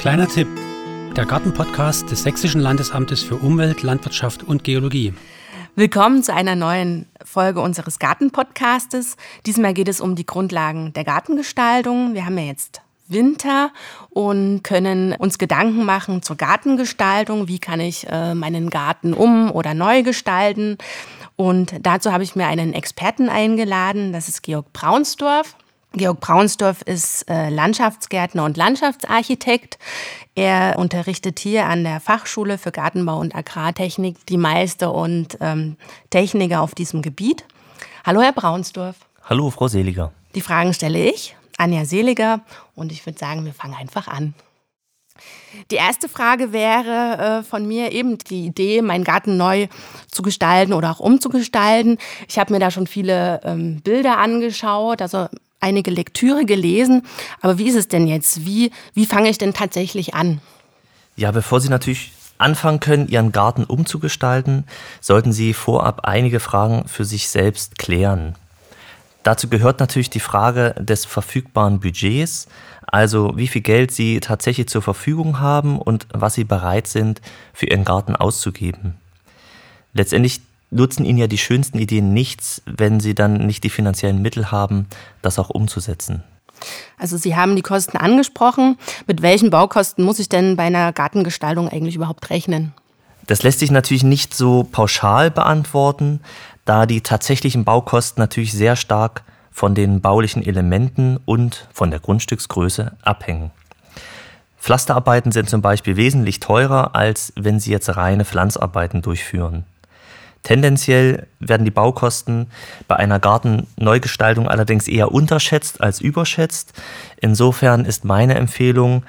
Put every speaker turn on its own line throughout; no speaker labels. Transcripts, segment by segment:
Kleiner Tipp: Der Gartenpodcast des Sächsischen Landesamtes für Umwelt, Landwirtschaft und Geologie.
Willkommen zu einer neuen Folge unseres Gartenpodcastes. Diesmal geht es um die Grundlagen der Gartengestaltung. Wir haben ja jetzt Winter und können uns Gedanken machen zur Gartengestaltung. Wie kann ich äh, meinen Garten um- oder neu gestalten? Und dazu habe ich mir einen Experten eingeladen. Das ist Georg Braunsdorf. Georg Braunsdorf ist äh, Landschaftsgärtner und Landschaftsarchitekt. Er unterrichtet hier an der Fachschule für Gartenbau und Agrartechnik die Meister und ähm, Techniker auf diesem Gebiet. Hallo, Herr Braunsdorf.
Hallo, Frau Seliger.
Die Fragen stelle ich, Anja Seliger, und ich würde sagen, wir fangen einfach an. Die erste Frage wäre äh, von mir eben die Idee, meinen Garten neu zu gestalten oder auch umzugestalten. Ich habe mir da schon viele ähm, Bilder angeschaut, also einige Lektüre gelesen. Aber wie ist es denn jetzt? Wie, wie fange ich denn tatsächlich an?
Ja, bevor Sie natürlich anfangen können, Ihren Garten umzugestalten, sollten Sie vorab einige Fragen für sich selbst klären. Dazu gehört natürlich die Frage des verfügbaren Budgets, also wie viel Geld Sie tatsächlich zur Verfügung haben und was Sie bereit sind, für Ihren Garten auszugeben. Letztendlich nutzen Ihnen ja die schönsten Ideen nichts, wenn Sie dann nicht die finanziellen Mittel haben, das auch umzusetzen.
Also Sie haben die Kosten angesprochen. Mit welchen Baukosten muss ich denn bei einer Gartengestaltung eigentlich überhaupt rechnen?
Das lässt sich natürlich nicht so pauschal beantworten, da die tatsächlichen Baukosten natürlich sehr stark von den baulichen Elementen und von der Grundstücksgröße abhängen. Pflasterarbeiten sind zum Beispiel wesentlich teurer, als wenn Sie jetzt reine Pflanzarbeiten durchführen. Tendenziell werden die Baukosten bei einer Gartenneugestaltung allerdings eher unterschätzt als überschätzt. Insofern ist meine Empfehlung,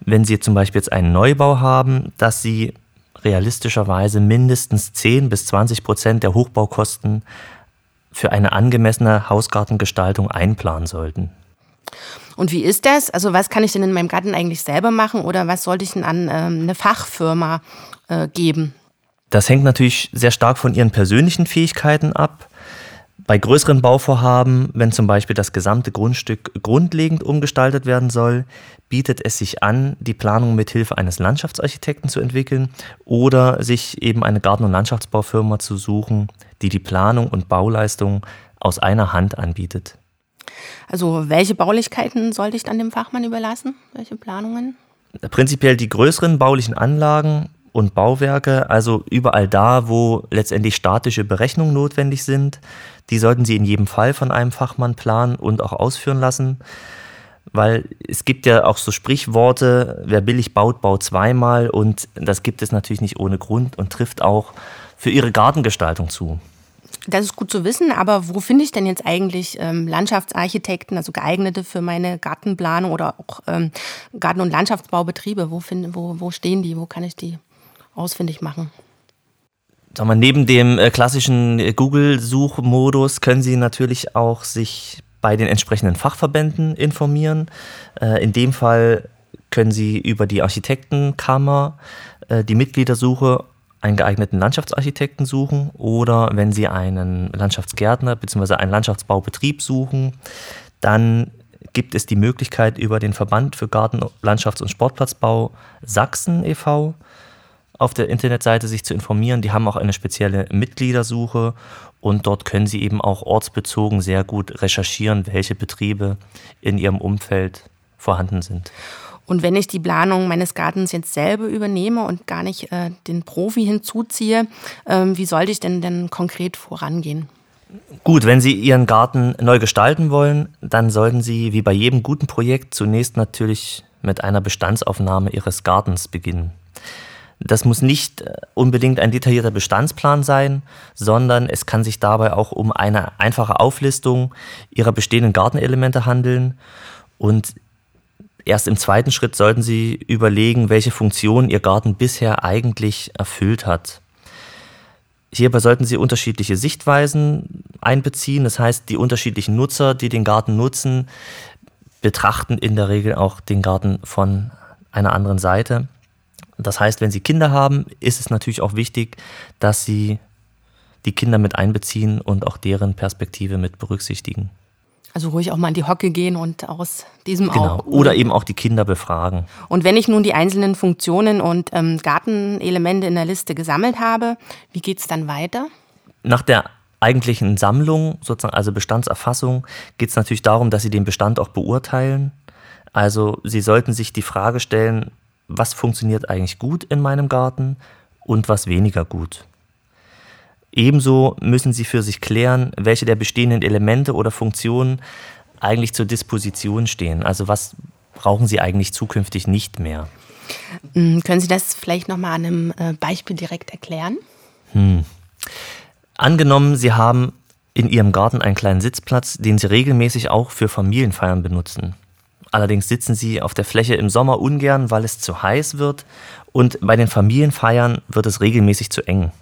wenn Sie zum Beispiel jetzt einen Neubau haben, dass Sie realistischerweise mindestens 10 bis 20 Prozent der Hochbaukosten für eine angemessene Hausgartengestaltung einplanen sollten.
Und wie ist das? Also was kann ich denn in meinem Garten eigentlich selber machen oder was sollte ich denn an ähm, eine Fachfirma äh, geben?
Das hängt natürlich sehr stark von ihren persönlichen Fähigkeiten ab. Bei größeren Bauvorhaben, wenn zum Beispiel das gesamte Grundstück grundlegend umgestaltet werden soll, bietet es sich an, die Planung mit Hilfe eines Landschaftsarchitekten zu entwickeln oder sich eben eine Garten- und Landschaftsbaufirma zu suchen, die die Planung und Bauleistung aus einer Hand anbietet.
Also welche Baulichkeiten sollte ich dann dem Fachmann überlassen? Welche Planungen?
Prinzipiell die größeren baulichen Anlagen und Bauwerke, also überall da, wo letztendlich statische Berechnungen notwendig sind. Die sollten Sie in jedem Fall von einem Fachmann planen und auch ausführen lassen. Weil es gibt ja auch so Sprichworte, wer billig baut, baut zweimal. Und das gibt es natürlich nicht ohne Grund und trifft auch für Ihre Gartengestaltung zu.
Das ist gut zu wissen, aber wo finde ich denn jetzt eigentlich ähm, Landschaftsarchitekten, also geeignete für meine Gartenplanung oder auch ähm, Garten- und Landschaftsbaubetriebe? Wo, find, wo, wo stehen die? Wo kann ich die ausfindig machen?
Sag mal, neben dem äh, klassischen äh, Google-Suchmodus können Sie natürlich auch sich bei den entsprechenden Fachverbänden informieren. Äh, in dem Fall können Sie über die Architektenkammer die Mitgliedersuche einen geeigneten Landschaftsarchitekten suchen oder wenn Sie einen Landschaftsgärtner bzw. einen Landschaftsbaubetrieb suchen, dann gibt es die Möglichkeit über den Verband für Garten-, Landschafts- und Sportplatzbau Sachsen e.V auf der Internetseite sich zu informieren. Die haben auch eine spezielle Mitgliedersuche und dort können Sie eben auch ortsbezogen sehr gut recherchieren, welche Betriebe in Ihrem Umfeld vorhanden sind.
Und wenn ich die Planung meines Gartens jetzt selber übernehme und gar nicht äh, den Profi hinzuziehe, äh, wie sollte ich denn denn konkret vorangehen?
Gut, wenn Sie Ihren Garten neu gestalten wollen, dann sollten Sie wie bei jedem guten Projekt zunächst natürlich mit einer Bestandsaufnahme Ihres Gartens beginnen. Das muss nicht äh, unbedingt ein detaillierter Bestandsplan sein, sondern es kann sich dabei auch um eine einfache Auflistung Ihrer bestehenden Gartenelemente handeln. Und erst im zweiten Schritt sollten Sie überlegen, welche Funktion Ihr Garten bisher eigentlich erfüllt hat. Hierbei sollten Sie unterschiedliche Sichtweisen einbeziehen. Das heißt, die unterschiedlichen Nutzer, die den Garten nutzen, betrachten in der Regel auch den Garten von einer anderen Seite. Das heißt, wenn Sie Kinder haben, ist es natürlich auch wichtig, dass Sie die Kinder mit einbeziehen und auch deren Perspektive mit berücksichtigen.
Also ruhig auch mal in die Hocke gehen und aus diesem
genau.
auch.
Oder eben auch die Kinder befragen.
Und wenn ich nun die einzelnen Funktionen und ähm, Gartenelemente in der Liste gesammelt habe, wie geht es dann weiter?
Nach der eigentlichen Sammlung, sozusagen, also Bestandserfassung, geht es natürlich darum, dass Sie den Bestand auch beurteilen. Also Sie sollten sich die Frage stellen, was funktioniert eigentlich gut in meinem Garten und was weniger gut. Ebenso müssen Sie für sich klären, welche der bestehenden Elemente oder Funktionen eigentlich zur Disposition stehen. Also was brauchen Sie eigentlich zukünftig nicht mehr?
Hm, können Sie das vielleicht nochmal an einem äh, Beispiel direkt erklären?
Hm. Angenommen, Sie haben in Ihrem Garten einen kleinen Sitzplatz, den Sie regelmäßig auch für Familienfeiern benutzen. Allerdings sitzen Sie auf der Fläche im Sommer ungern, weil es zu heiß wird und bei den Familienfeiern wird es regelmäßig zu eng.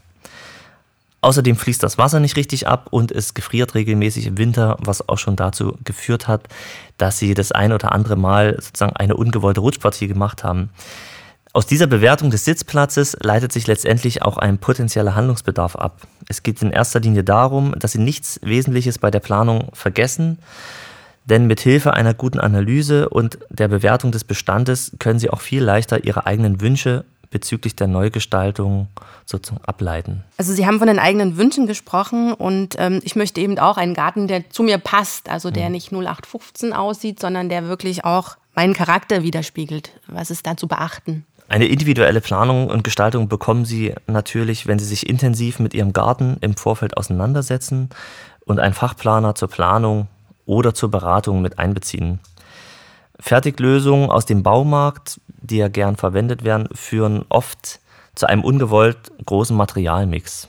Außerdem fließt das Wasser nicht richtig ab und es gefriert regelmäßig im Winter, was auch schon dazu geführt hat, dass sie das ein oder andere Mal sozusagen eine ungewollte Rutschpartie gemacht haben. Aus dieser Bewertung des Sitzplatzes leitet sich letztendlich auch ein potenzieller Handlungsbedarf ab. Es geht in erster Linie darum, dass Sie nichts Wesentliches bei der Planung vergessen, denn mit Hilfe einer guten Analyse und der Bewertung des Bestandes können Sie auch viel leichter Ihre eigenen Wünsche bezüglich der Neugestaltung sozusagen ableiten?
Also Sie haben von den eigenen Wünschen gesprochen und ähm, ich möchte eben auch einen Garten, der zu mir passt, also der mhm. nicht 0815 aussieht, sondern der wirklich auch meinen Charakter widerspiegelt. Was ist da zu beachten?
Eine individuelle Planung und Gestaltung bekommen Sie natürlich, wenn Sie sich intensiv mit Ihrem Garten im Vorfeld auseinandersetzen und einen Fachplaner zur Planung oder zur Beratung mit einbeziehen. Fertiglösungen aus dem Baumarkt die ja gern verwendet werden, führen oft zu einem ungewollt großen Materialmix.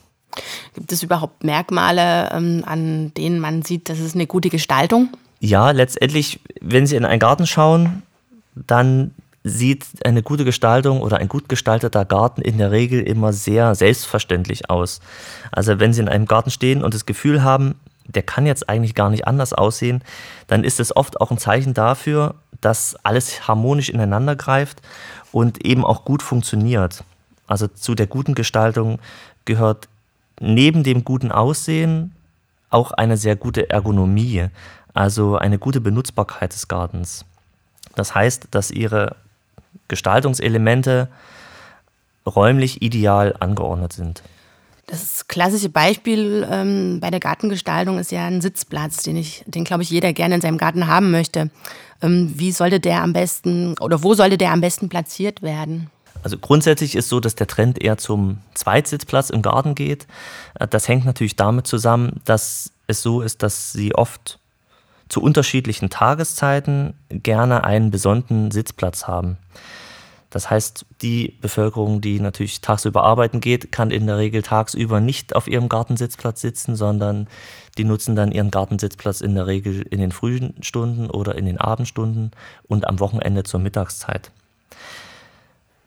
Gibt es überhaupt Merkmale, ähm, an denen man sieht, das ist eine gute Gestaltung?
Ja, letztendlich, wenn Sie in einen Garten schauen, dann sieht eine gute Gestaltung oder ein gut gestalteter Garten in der Regel immer sehr selbstverständlich aus. Also wenn Sie in einem Garten stehen und das Gefühl haben, der kann jetzt eigentlich gar nicht anders aussehen, dann ist es oft auch ein Zeichen dafür, dass alles harmonisch ineinander greift und eben auch gut funktioniert. Also zu der guten Gestaltung gehört neben dem guten Aussehen auch eine sehr gute Ergonomie, also eine gute Benutzbarkeit des Gartens. Das heißt, dass ihre Gestaltungselemente räumlich ideal angeordnet sind.
Das klassische Beispiel ähm, bei der Gartengestaltung ist ja ein Sitzplatz, den ich, den glaube ich jeder gerne in seinem Garten haben möchte. Ähm, wie sollte der am besten oder wo sollte der am besten platziert werden?
Also grundsätzlich ist so, dass der Trend eher zum Zweitsitzplatz im Garten geht. Äh, das hängt natürlich damit zusammen, dass es so ist, dass sie oft zu unterschiedlichen Tageszeiten gerne einen besonderen Sitzplatz haben. Das heißt, die Bevölkerung, die natürlich tagsüber arbeiten geht, kann in der Regel tagsüber nicht auf ihrem Gartensitzplatz sitzen, sondern die nutzen dann ihren Gartensitzplatz in der Regel in den frühen Stunden oder in den Abendstunden und am Wochenende zur Mittagszeit.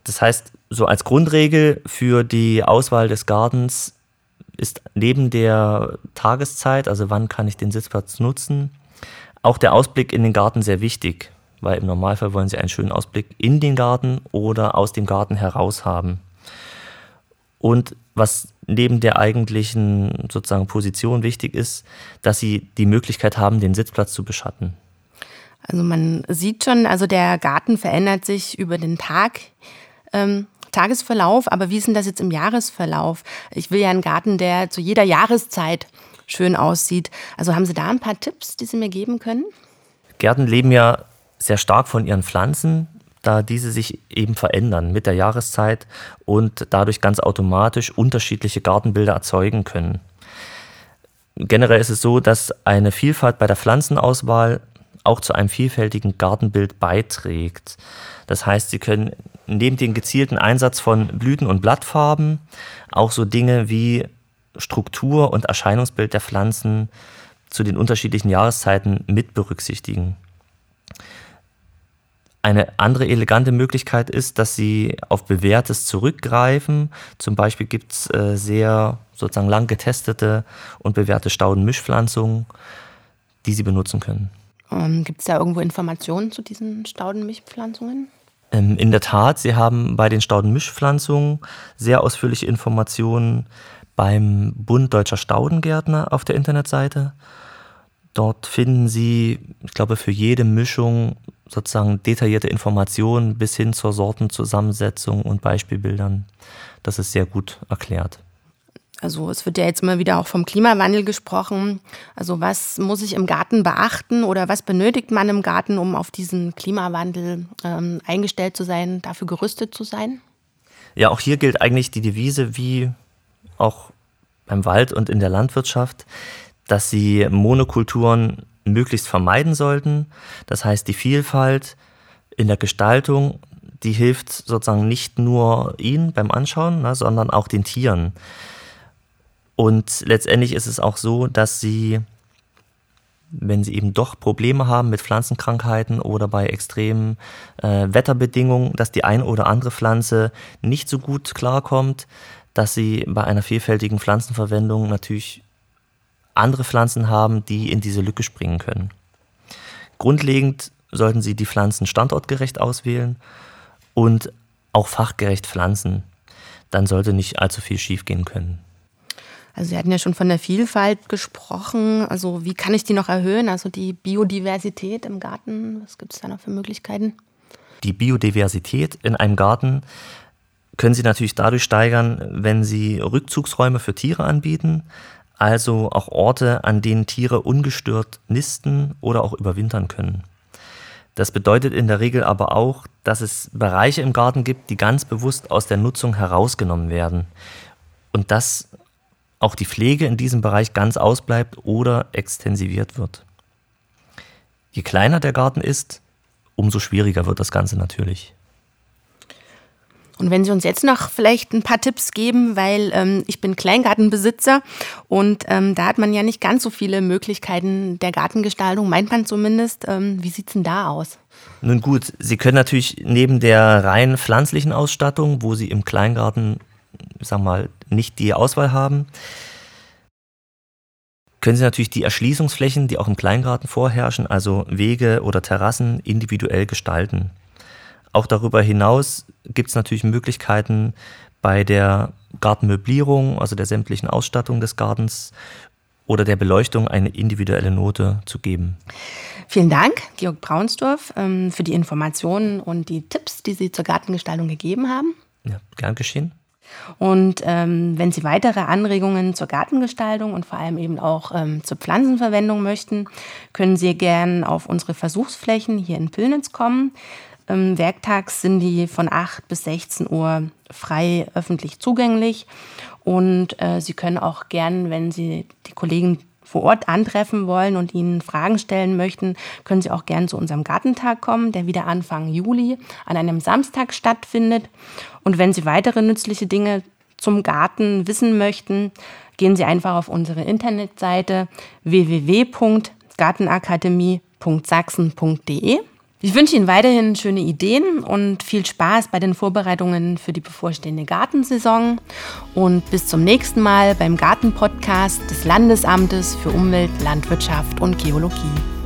Das heißt, so als Grundregel für die Auswahl des Gartens ist neben der Tageszeit, also wann kann ich den Sitzplatz nutzen, auch der Ausblick in den Garten sehr wichtig weil im Normalfall wollen sie einen schönen Ausblick in den Garten oder aus dem Garten heraus haben. Und was neben der eigentlichen sozusagen Position wichtig ist, dass sie die Möglichkeit haben, den Sitzplatz zu beschatten.
Also man sieht schon, also der Garten verändert sich über den Tag. Ähm, Tagesverlauf, aber wie ist denn das jetzt im Jahresverlauf? Ich will ja einen Garten, der zu jeder Jahreszeit schön aussieht. Also haben Sie da ein paar Tipps, die Sie mir geben können?
Gärten leben ja sehr stark von ihren Pflanzen, da diese sich eben verändern mit der Jahreszeit und dadurch ganz automatisch unterschiedliche Gartenbilder erzeugen können. Generell ist es so, dass eine Vielfalt bei der Pflanzenauswahl auch zu einem vielfältigen Gartenbild beiträgt. Das heißt, Sie können neben dem gezielten Einsatz von Blüten- und Blattfarben auch so Dinge wie Struktur und Erscheinungsbild der Pflanzen zu den unterschiedlichen Jahreszeiten mit berücksichtigen. Eine andere elegante Möglichkeit ist, dass sie auf Bewährtes zurückgreifen. Zum Beispiel gibt es äh, sehr sozusagen lang getestete und bewährte Staudenmischpflanzungen, die sie benutzen können.
Ähm, gibt es da irgendwo Informationen zu diesen Staudenmischpflanzungen?
Ähm, in der Tat, Sie haben bei den Staudenmischpflanzungen sehr ausführliche Informationen beim Bund Deutscher Staudengärtner auf der Internetseite. Dort finden Sie, ich glaube, für jede Mischung sozusagen detaillierte Informationen bis hin zur Sortenzusammensetzung und Beispielbildern. Das ist sehr gut erklärt.
Also es wird ja jetzt immer wieder auch vom Klimawandel gesprochen. Also was muss ich im Garten beachten oder was benötigt man im Garten, um auf diesen Klimawandel ähm, eingestellt zu sein, dafür gerüstet zu sein?
Ja, auch hier gilt eigentlich die Devise wie auch beim Wald und in der Landwirtschaft, dass sie Monokulturen möglichst vermeiden sollten. Das heißt, die Vielfalt in der Gestaltung, die hilft sozusagen nicht nur ihnen beim Anschauen, ne, sondern auch den Tieren. Und letztendlich ist es auch so, dass sie, wenn sie eben doch Probleme haben mit Pflanzenkrankheiten oder bei extremen äh, Wetterbedingungen, dass die eine oder andere Pflanze nicht so gut klarkommt, dass sie bei einer vielfältigen Pflanzenverwendung natürlich andere Pflanzen haben, die in diese Lücke springen können. Grundlegend sollten Sie die Pflanzen standortgerecht auswählen und auch fachgerecht pflanzen. Dann sollte nicht allzu viel schiefgehen können.
Also Sie hatten ja schon von der Vielfalt gesprochen. Also wie kann ich die noch erhöhen? Also die Biodiversität im Garten, was gibt es da noch für Möglichkeiten?
Die Biodiversität in einem Garten können Sie natürlich dadurch steigern, wenn Sie Rückzugsräume für Tiere anbieten, also auch Orte, an denen Tiere ungestört nisten oder auch überwintern können. Das bedeutet in der Regel aber auch, dass es Bereiche im Garten gibt, die ganz bewusst aus der Nutzung herausgenommen werden. Und das auch die Pflege in diesem Bereich ganz ausbleibt oder extensiviert wird. Je kleiner der Garten ist, umso schwieriger wird das Ganze natürlich.
Und wenn Sie uns jetzt noch vielleicht ein paar Tipps geben, weil ähm, ich bin Kleingartenbesitzer und ähm, da hat man ja nicht ganz so viele Möglichkeiten der Gartengestaltung, meint man zumindest. Ähm, wie sieht es denn da aus?
Nun gut, Sie können natürlich neben der rein pflanzlichen Ausstattung, wo Sie im Kleingarten sag mal, nicht die Auswahl haben, können Sie natürlich die Erschließungsflächen, die auch im Kleingarten vorherrschen, also Wege oder Terrassen, individuell gestalten. Auch darüber hinaus gibt es natürlich Möglichkeiten bei der Gartenmöblierung, also der sämtlichen Ausstattung des Gartens oder der Beleuchtung eine individuelle Note zu geben.
Vielen Dank, Georg Braunsdorf, ähm, für die Informationen und die Tipps, die Sie zur Gartengestaltung gegeben haben.
Ja, gern geschehen.
Und ähm, wenn Sie weitere Anregungen zur Gartengestaltung und vor allem eben auch ähm, zur Pflanzenverwendung möchten, können Sie gern auf unsere Versuchsflächen hier in Pillnitz kommen. Ähm, werktags sind die von 8 bis 16 Uhr frei öffentlich zugänglich. Und äh, Sie können auch gern, wenn Sie die Kollegen vor Ort antreffen wollen und ihnen Fragen stellen möchten, können Sie auch gern zu unserem Gartentag kommen, der wieder Anfang Juli an einem Samstag stattfindet. Und wenn Sie weitere nützliche Dinge zum Garten wissen möchten, gehen Sie einfach auf unsere Internetseite www.gartenakademie.sachsen.de. Ich wünsche Ihnen weiterhin schöne Ideen und viel Spaß bei den Vorbereitungen für die bevorstehende Gartensaison. Und bis zum nächsten Mal beim Gartenpodcast des Landesamtes für Umwelt, Landwirtschaft und Geologie.